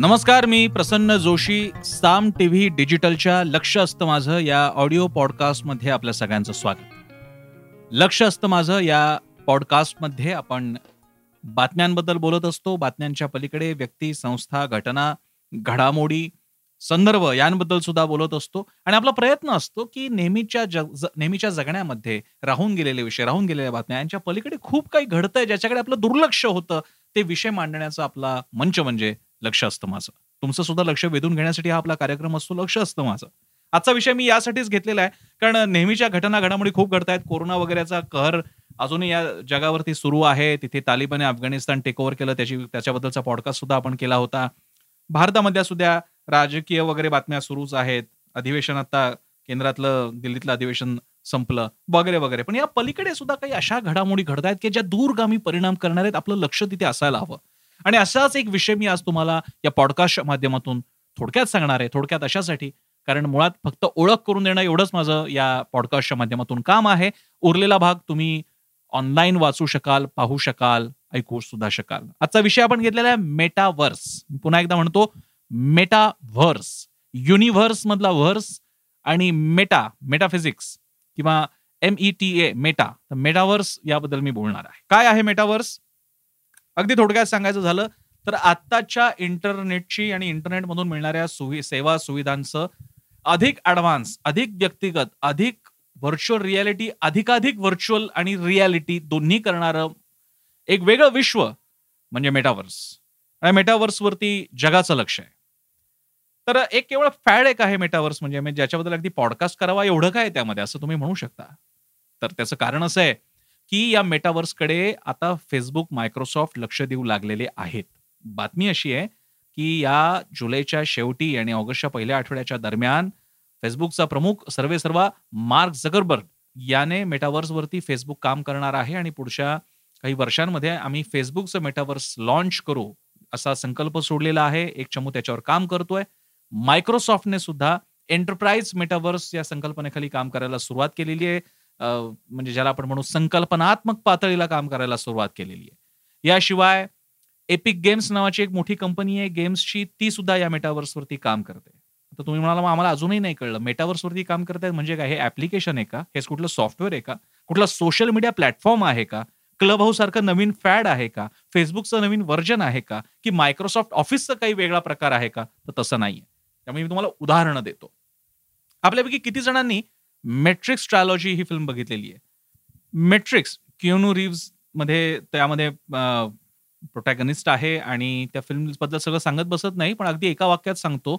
नमस्कार मी प्रसन्न जोशी साम टीव्ही डिजिटलच्या लक्ष असतं माझं या ऑडिओ पॉडकास्टमध्ये आपल्या सगळ्यांचं स्वागत. लक्ष असतं माझं या पॉडकास्टमध्ये आपण बातम्यांबद्दल बोलत असतो. बातम्यांच्या पलीकडे व्यक्ती संस्था घटना घडामोडी संदर्भ यांबद्दल सुद्धा बोलत असतो. आणि आपला प्रयत्न असतो की नेहमीच्या जग नेहमीच्या जगण्यामध्ये राहून गेलेले विषय राहून गेलेल्या बातम्या यांच्या पलीकडे खूप काही घडतंय ज्याच्याकडे आपलं दुर्लक्ष होतं. ते विषय मांडण्याचा आपला मंच म्हणजे लक्ष असतं माझं. तुमचं सुद्धा लक्ष वेधून घेण्यासाठी हा आपला कार्यक्रम असतो लक्ष असतं माझं. आजचा विषय मी यासाठीच घेतलेला आहे कारण नेहमीच्या घटना घडामोडी खूप घडत आहेत. कोरोना वगैरेचा कहर अजूनही या जगावरती सुरू आहे. तिथे तालिबाने अफगाणिस्तान टेक ओव्हर केलं. त्याची त्याच्याबद्दलचा पॉडकास्ट सुद्धा आपण केला होता. भारतामध्ये सुद्धा राजकीय वगैरे बातम्या सुरूच आहेत. अधिवेशन आता केंद्रातलं दिल्लीतलं अधिवेशन संपलं वगैरे वगैरे. पण या पलीकडे सुद्धा काही अशा घडामोडी घडत आहेत की ज्या दूरगामी परिणाम करणार आहेत आपलं लक्ष तिथे असायला हवं. आणि असाच एक विषय मी आज तुम्हाला या पॉडकास्टच्या माध्यमातून थोडक्यात सांगणार आहे थोडक्यात अशासाठी. कारण मुळात फक्त ओळख करून देणं एवढंच माझं या पॉडकास्टच्या माध्यमातून काम आहे. उरलेला भाग तुम्ही ऑनलाईन वाचू शकाल पाहू शकाल ऐकू सुद्धा शकाल. आजचा विषय आपण घेतलेला आहे मेटावर्स पुन्हा एकदा म्हणतो मेटाव्हर्स युनिव्हर्स मधला व्हर्स आणि मेटा मेटाफिजिक्स किंवा M E T A T A meta तर मेटावर्स याबद्दल मी बोलणार आहे. काय आहे मेटावर्स अगदी थोडक्यात सांगायचं झालं तर आत्ताच्या इंटरनेटची आणि इंटरनेटमधून मिळणाऱ्या सुवि सेवा सुविधांचं अधिक ऍडव्हान्स अधिक व्यक्तिगत अधिक व्हर्च्युअल रियालिटी अधिकाधिक व्हर्च्युअल आणि रियालिटी दोन्ही करणारं एक वेगळं विश्व म्हणजे मेटावर्स आणि मेटावर्सवरती जगाचं लक्ष आहे. तर एक केवळ फॅड एक आहे मेटावर्स म्हणजे, म्हणजे ज्याच्याबद्दल अगदी पॉडकास्ट करावा एवढं काय त्यामध्ये? असं तुम्ही म्हणू शकता. तर त्याचं कारण असं आहे की या मेटावर्सकडे आता फेसबुक मायक्रोसॉफ्ट लक्ष देऊ लागलेले आहेत. बातमी अशी आहे की या जुलैच्या शेवटी आणि ऑगस्टच्या पहिल्या आठवड्याच्या दरम्यान फेसबुकचा प्रमुख सर्वे सर्वा मार्क झकरबर्ग याने मेटावर्सवरती फेसबुक काम करणार आहे आणि पुढच्या काही वर्षांमध्ये आम्ही फेसबुकचं मेटावर्स लॉन्च करू असा संकल्प सोडलेला आहे. एक चमू त्याच्यावर काम करतोय. मायक्रोसॉफ्टने सुद्धा एंटरप्राइज मेटावर्स या संकल्पनेखाली काम करायला सुरुवात केलेली आहे. म्हणजे ज्याला आपण म्हणू संकल्पनात्मक पातळीला काम करायला सुरुवात केलेली आहे. याशिवाय एपिक गेम्स नावाची एक मोठी कंपनी आहे. गेम्सची ती सुद्धा या मेटावर्सवरती काम करते. तर तुम्ही म्हणाला मग आम्हाला अजूनही नाही कळलं. मेटावर्सवरती काम करतायत म्हणजे काय? हे ऍप्लिकेशन आहे का? हे कुठलं सॉफ्टवेअर आहे का? कुठला सोशल मीडिया प्लॅटफॉर्म आहे का? क्लब हाऊस सारखं नवीन फॅड आहे का? फेसबुकचं नवीन व्हर्जन आहे का? की मायक्रोसॉफ्ट ऑफिसचा काही वेगळा प्रकार आहे का? तर तसं नाहीये. त्यामुळे मी तुम्हाला उदाहरणं देतो. आपल्यापैकी किती जणांनी मेट्रिक्स ट्रायलॉजी ही फिल्म बघितलेली आहे. मेट्रिक्स क्युनू रिव्जमध्ये त्यामध्ये प्रोटॅगनिस्ट आहे आणि त्या फिल्मबद्दल सगळं सांगत बसत नाही पण अगदी एका वाक्यात सांगतो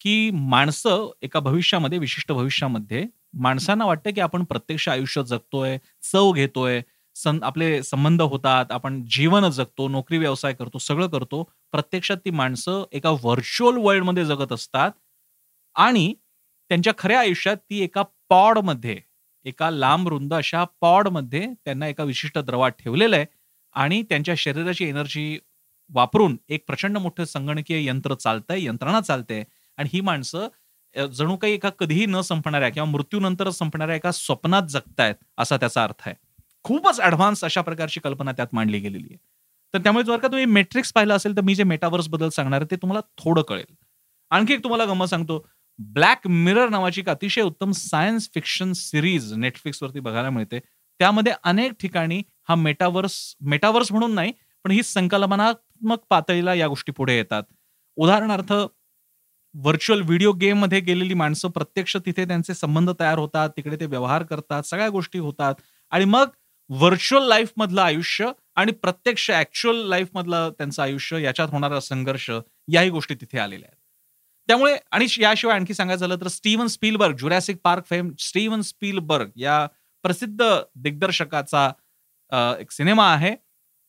की माणसं एका भविष्यामध्ये विशिष्ट भविष्यामध्ये माणसांना वाटतं की आपण प्रत्यक्ष आयुष्य जगतोय चव घेतोय सं आपले संबंध होतात आपण जीवन जगतो नोकरी व्यवसाय करतो सगळं करतो. प्रत्यक्षात ती माणसं एका व्हर्च्युअल वर्ल्डमध्ये जगत असतात. आणि त्यांच्या खऱ्या आयुष्यात ती एका पॉडमध्ये एका लांब रुंद अशा पॉडमध्ये त्यांना एका विशिष्ट द्रवात ठेवलेलं आहे आणि त्यांच्या शरीराची एनर्जी वापरून एक प्रचंड मोठं संगणकीय यंत्र चालतंय यंत्रणा चालते आणि ही माणसं जणू काही एका कधीही न संपणाऱ्या किंवा मृत्यूनंतरच संपणाऱ्या एका स्वप्नात जगतायत असा त्याचा अर्थ आहे. खूपच ऍडव्हान्स अशा प्रकारची कल्पना त्यात मांडली गेलेली आहे. तर त्यामुळे जर का तुम्ही मेट्रिक्स पाहिलं असेल तर मी जे मेटावर्सबद्दल सांगणार आहे ते तुम्हाला थोडं कळेल. आणखी एक तुम्हाला गमत सांगतो. ब्लॅक मिरर नावाची एक अतिशय उत्तम सायन्स फिक्शन सिरीज नेटफ्लिक्सवरती बघायला मिळते. त्यामध्ये अनेक ठिकाणी हा मेटावर्स मेटावर्स म्हणून नाही पण ही संकल्पनात्मक पातळीला या गोष्टी पुढे येतात. उदाहरणार्थ व्हर्च्युअल व्हिडिओ गेममध्ये गेलेली माणसं प्रत्यक्ष तिथे त्यांचे संबंध तयार होतात तिकडे ते व्यवहार करतात सगळ्या गोष्टी होतात. आणि मग व्हर्च्युअल लाईफ मधलं आयुष्य आणि प्रत्यक्ष ऍक्च्युअल लाईफ मधलं त्यांचं आयुष्य याच्यात होणारा संघर्ष याही गोष्टी तिथे आलेल्या आहेत. त्यामुळे आणि याशिवाय आणखी सांगायचं झालं तर Steven Spielberg Jurassic Park fame Steven Spielberg या प्रसिद्ध दिग्दर्शकाचा एक सिनेमा आहे.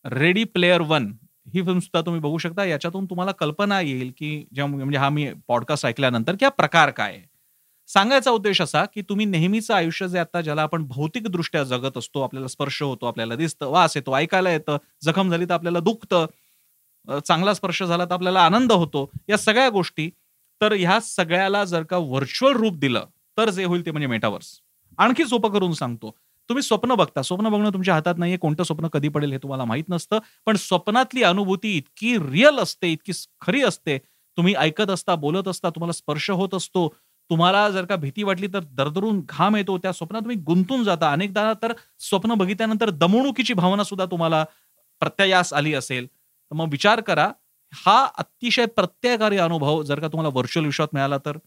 रेडी प्लेअर वन ही फिल्म सुद्धा तुम्ही बघू शकता. याच्यातून तुम्हाला कल्पना येईल की जेव्हा म्हणजे हा मी पॉडकास्ट ऐकल्यानंतर की हा प्रकार काय आहे. सांगायचा उद्देश असा की तुम्ही नेहमीचं आयुष्य जे आता ज्याला आपण भौतिकदृष्ट्या जगत असतो आपल्याला स्पर्श होतो आपल्याला दिसतं वास येतो ऐकायला येतं जखम झाली तर आपल्याला दुखतं चांगला स्पर्श झाला तर आपल्याला आनंद होतो या सगळ्या गोष्टी तर ह्या सगळ्याला जर का व्हर्च्युअल रूप दिलं तर जे होईल ते म्हणजे मेटावर्स आणखी सोपं करून सांगतो. तुम्ही स्वप्न बघता. स्वप्न बघणं तुमच्या हातात नाहीये. कोणतं स्वप्न कधी पडेल हे तुम्हाला माहीत नसतं. पण स्वप्नातली अनुभूती इतकी रिअल असते इतकी खरी असते. तुम्ही ऐकत असता बोलत असता तुम्हाला स्पर्श होत असतो. तुम्हाला जर का भीती वाटली तर दरदरून घाम येतो. त्या स्वप्नात तुम्ही गुंतून जाता. अनेकदा तर स्वप्न बघितल्यानंतर दमवणुकीची भावना सुद्धा तुम्हाला प्रत्ययास आली असेल. तर मग विचार करा हा अतिशय प्रत्ययकारी अनुभव जर का तुम्हाला व्हर्च्युअल विश्वात मिळाला तर.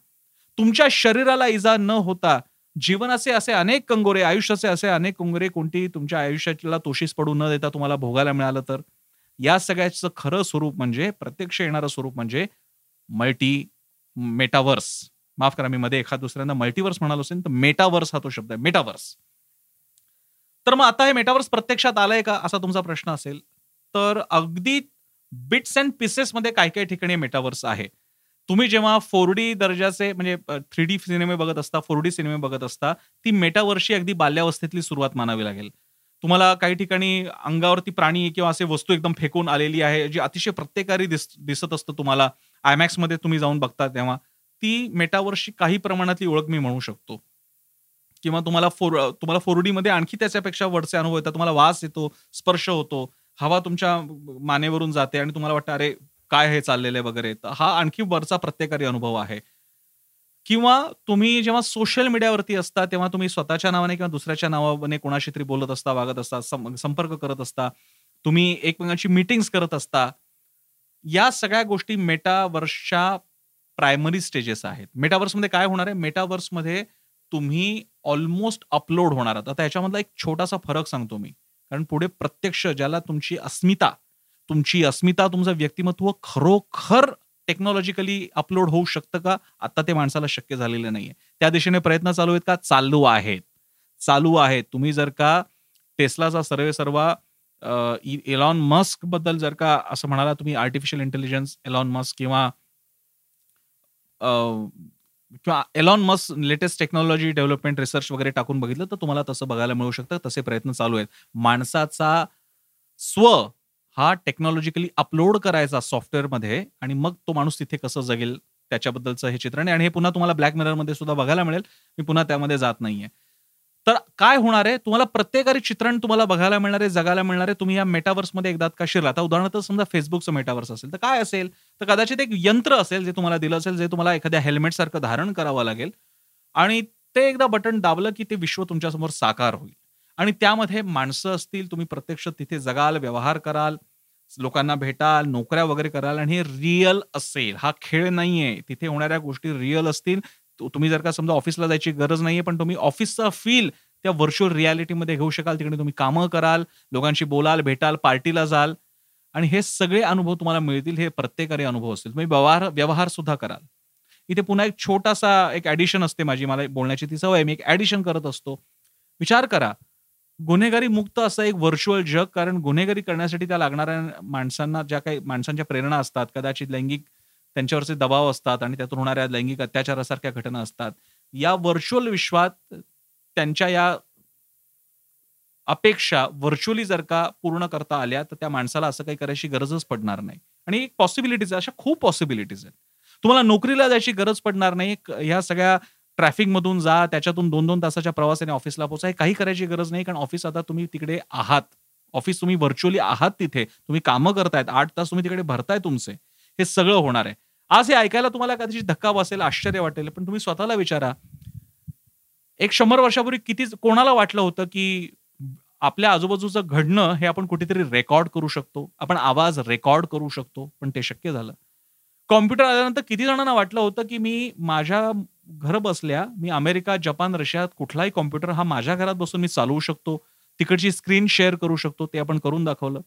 तुमच्या शरीराला इजा न होता जीवनाचे असे अनेक कंगोरे आयुष्याचे असे अनेक कंगोरे कोणती तुमच्या आयुष्याला तोशीस पडू न देता तुम्हाला भोगायला मिळालं तर. या सगळ्याचं खरं स्वरूप म्हणजे प्रत्यक्ष येणारं स्वरूप म्हणजे मल्टी मेटावर्स माफ करा मी मध्ये एखाद दुसऱ्यांदा मल्टीवर्स म्हणालो असेल तर मेटावर्स हा तो शब्द आहे मेटावर्स तर मग आता हे मेटावर्स प्रत्यक्षात आलंय का असा तुमचा प्रश्न असेल. तर अगदी बिट्स अँड पीसेस मध्ये काही काही ठिकाणी मेटावर्स आहे. तुम्ही जेव्हा फोर डी दर्जाचे म्हणजे थ्री डी सिनेमे बघत असता फोर डी सिनेमे बघत असता ती मेटावर्षी अगदी बाल्यावस्थेतली सुरुवात मानावी लागेल. तुम्हाला काही ठिकाणी अंगावरती प्राणी किंवा असे वस्तू एकदम फेकून आलेली आहे जी अतिशय प्रत्येकारी दिस दिसत असतं तुम्हाला. आयमॅक्समध्ये तुम्ही जाऊन बघता तेव्हा. ती मेटावर्सची काही प्रमाणातली ओळख मी म्हणू शकतो. किंवा तुम्हाला फोर तुम्हाला फोर डी मध्ये आणखी त्याच्यापेक्षा वरचे अनुभव येतात तुम्हाला वास येतो स्पर्श होतो. हवा तुमच्या मानेवरून जाते आणि तुम्हाला वाटतं अरे काय हे चाललेलं आहे वगैरे. तर हा आणखी वरचा प्रत्येकारी अनुभव आहे. किंवा तुम्ही जेव्हा सोशल मीडियावरती असता तेव्हा तुम्ही स्वतःच्या नावाने किंवा दुसऱ्याच्या नावाने कोणाशी तरी बोलत असता वागत असता संपर्क करत असता तुम्ही एकमेकांची मीटिंग्स करत असता या सगळ्या गोष्टी मेटावर्सच्या प्रायमरी स्टेजेस आहेत. मेटावर्समध्ये काय होणार आहे? मेटावर्समध्ये तुम्ही ऑलमोस्ट अपलोड होणार आहात. आता याच्यामधला एक छोटासा फरक सांगतो मी. कारण पुढे प्रत्यक्ष ज्याला तुमची अस्मिता तुमची अस्मिता तुमचं व्यक्तिमत्व खरोखर टेक्नॉलॉजिकली अपलोड होऊ शकतं का? आता ते माणसाला शक्य झालेलं नाहीये. त्या दिशेने प्रयत्न चालू आहेत का? चालू आहेत. चालू आहेत. तुम्ही जर का टेस्लाचा सर्वे सर्वा एलॉन मस्कबद्दल जर का असं म्हणाला तुम्ही आर्टिफिशियल इंटेलिजन्स एलॉन मस्क किंवा किंवा Elon Musk latest technology development research वगैरे टाकून बघितलं तर तुम्हाला तसं बघायला मिळू शकतं. तसे प्रयत्न चालू आहेत. माणसाचा स्व हा टेक्नॉलॉजिकली अपलोड करायचा सॉफ्टवेअरमध्ये आणि मग तो माणूस तिथे कसं जगेल त्याच्याबद्दलचं हे चित्रण आणि हे पुन्हा तुम्हाला ब्लॅक मिररमध्ये सुद्धा बघायला मिळेल. मी पुन्हा त्यामध्ये जात नाहीये. तर काय होणार आहे? तुम्हाला प्रत्येकारी चित्रण तुम्हाला बघायला मिळणार आहे जगायला मिळणार आहे. तुम्ही या मेटावर्समध्ये एकदा का शिरला आता उदाहरणार्थ समजा फेसबुकचं मेटावर्स असेल तर काय असेल? तर कदाचित एक यंत्र असेल जे तुम्हाला दिलं असेल जे तुम्हाला एखाद्या हेल्मेट सारखं धारण करावं लागेल. आणि ते एकदा बटन दाबलं की ते विश्व तुमच्यासमोर साकार होईल. आणि त्यामध्ये माणसं असतील तुम्ही प्रत्यक्ष तिथे जगाल व्यवहार कराल लोकांना भेटाल नोकऱ्या वगैरे कराल आणि हे रिअल असेल. हा खेळ नाहीये. तिथे होणाऱ्या गोष्टी रिअल असतील. तुम्ही जर का समजा ऑफिसला जायची गरज नाहीये पण तुम्ही ऑफिसचा फील त्या व्हर्च्युअल रियालिटीमध्ये घेऊ शकाल तिकडे तुम्ही कामं कराल लोकांशी बोलाल भेटाल पार्टीला जाल. आणि हे सगळे अनुभव तुम्हाला मिळतील हे प्रत्येकाने अनुभव असतील. तुम्ही व्यवहार व्यवहार सुद्धा कराल. इथे पुन्हा एक छोटासा एक ऍडिशन असते माझी मला बोलण्याची ती सवय मी एक ऍडिशन करत असतो. विचार करा. गुन्हेगारी मुक्त असं एक व्हर्च्युअल जग कारण गुन्हेगारी करण्यासाठी त्या लागणाऱ्या माणसांना ज्या काही माणसांच्या प्रेरणा असतात कदाचित लैंगिक त्यांच्यावरचे दबाव असतात आणि त्यातून होणाऱ्या लैंगिक अत्याचारासारख्या घटना असतात. या व्हर्च्युअल विश्वात त्यांच्या या अपेक्षा व्हर्च्युअली जर का पूर्ण करता आल्या तर त्या माणसाला असं काही करायची गरजच पडणार नाही. आणि एक पॉसिबिलिटीज अशा खूप पॉसिबिलिटीज आहेत. तुम्हाला नोकरीला जायची गरज पडणार नाही ह्या सगळ्या ट्रॅफिक मधून जा त्याच्यातून दोन दोन तासाच्या प्रवासाने ऑफिसला पोहोचा काही करायची गरज नाही कारण ऑफिस आता तुम्ही तिकडे आहात. ऑफिस तुम्ही व्हर्च्युअली आहात तिथे. तुम्ही कामं करतायत आठ तास तुम्ही तिकडे भरताय तुमचे. हे सगळं होणार आहे. आज हे ऐकायला तुम्हाला कदाचित धक्का बसेल आश्चर्य वाटेल पण तुम्ही स्वतःला विचारा. एक शंभर वर्षापूर्वी किती कोणाला वाटलं होतं की आपल्या आजूबाजूचं घडणं हे आपण कुठेतरी रेकॉर्ड करू शकतो आपण आवाज रेकॉर्ड करू शकतो पण ते शक्य झालं. कॉम्प्युटर आल्यानंतर किती जणांना वाटलं होतं की मी माझ्या घर बसल्या मी अमेरिका जपान रशियात कुठलाही कॉम्प्युटर हा माझ्या घरात बसून मी चालवू शकतो तिकडची स्क्रीन शेअर करू शकतो ते आपण करून दाखवलं.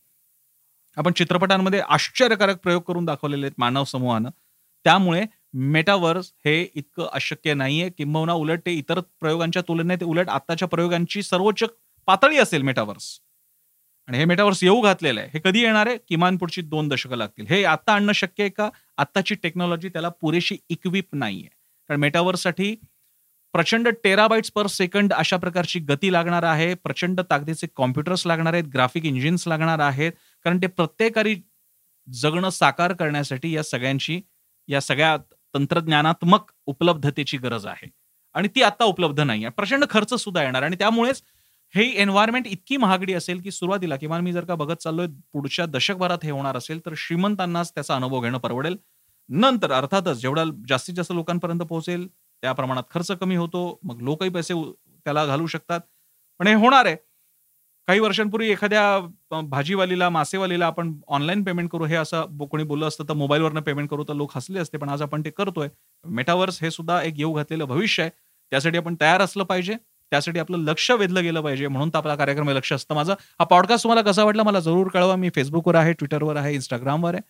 आपण चित्रपटांमध्ये आश्चर्यकारक प्रयोग करून दाखवलेले आहेत मानव समूहानं. त्यामुळे मेटावर्स हे इतकं अशक्य नाहीये. किंबहुना उलट ते इतर प्रयोगांच्या तुलनेत उलट आताच्या प्रयोगांची सर्वोच्च पातळी असेल मेटावर्स आणि हे मेटावर्स येऊ घातलेलं आहे. हे कधी येणार आहे? किमान पुढची दोन दशकं लागतील. हे आता आणणं शक्य आहे का? आत्ताची टेक्नॉलॉजी त्याला पुरेशी इक्विप नाहीये. कारण मेटावर्ससाठी प्रचंड टेराबाईट्स पर सेकंड अशा प्रकारची गती लागणार आहे. प्रचंड ताकदीचे कॉम्प्युटर्स लागणार आहेत. ग्राफिक इंजिन्स लागणार आहेत. कारण ते प्रत्येकारी जगणं साकार करण्यासाठी या सगळ्यांची या सगळ्या तंत्रज्ञानात्मक उपलब्धतेची गरज आहे. आणि ती आता उपलब्ध नाही आहे प्रचंड खर्च सुद्धा येणार. आणि त्यामुळेच हे एन्व्हायरमेंट इतकी महागडी असेल की सुरुवातीला किमान मी जर का बघत चाललोय पुढच्या दशकभरात हे होणार असेल तर श्रीमंतांनाच त्याचा अनुभव घेणं परवडेल. नंतर अर्थातच जेवढा जास्तीत जास्त लोकांपर्यंत पोहोचेल त्या प्रमाणात खर्च कमी होतो. मग लोकही पैसे त्याला घालू शकतात. पण हे होणार आहे. काही वर्षांपूर्वी एखाद्या भाजीवालीला मासेवालीला आपण ऑनलाईन पेमेंट करू हे असं कोणी बोललं असतं तर मोबाईलवरनं पेमेंट करू तर लोक हसले असते. पण आज आपण ते करतोय. मेटावर्स हे सुद्धा एक येऊ घातलेलं भविष्य आहे. त्यासाठी आपण तयार असलं पाहिजे. त्यासाठी आपलं लक्ष वेधलं गेलं पाहिजे. म्हणून तर आपला कार्यक्रम लक्ष असतं माझं. हा पॉडकास्ट तुम्हाला कसा वाटला मला जरूर कळवा. मी फेसबुकवर आहे ट्विटरवर आहे इंस्टाग्रामवर आहे.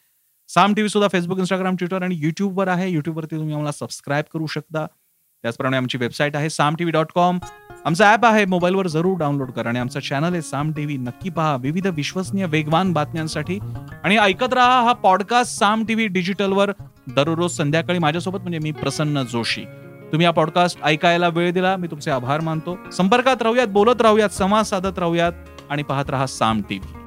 साम टीव्ही सुद्धा फेसबुक इंस्टाग्राम ट्विटर आणि युट्यूबवर आहे. युट्यूबवरती तुम्ही आम्हाला सबस्क्राईब करू शकता. त्याचप्रमाणे आमची वेबसाईट आहे साम टीव्ही डॉट कॉम आमचा ॲप आहे मोबाईलवर जरूर डाउनलोड करा आणि आमचा चॅनल आहे साम टीव्ही नक्की पहा विविध विश्वसनीय वेगवान बातम्यांसाठी. आणि ऐकत राहा हा पॉडकास्ट साम टीव्ही डिजिटलवर दररोज संध्याकाळी माझ्यासोबत म्हणजे मी प्रसन्न जोशी. तुम्ही हा पॉडकास्ट ऐकायला वेळ दिला मी तुमचे आभार मानतो. संपर्कात राहूयात बोलत राहूयात संवाद साधत राहूयात आणि पाहत राहा साम टीव्ही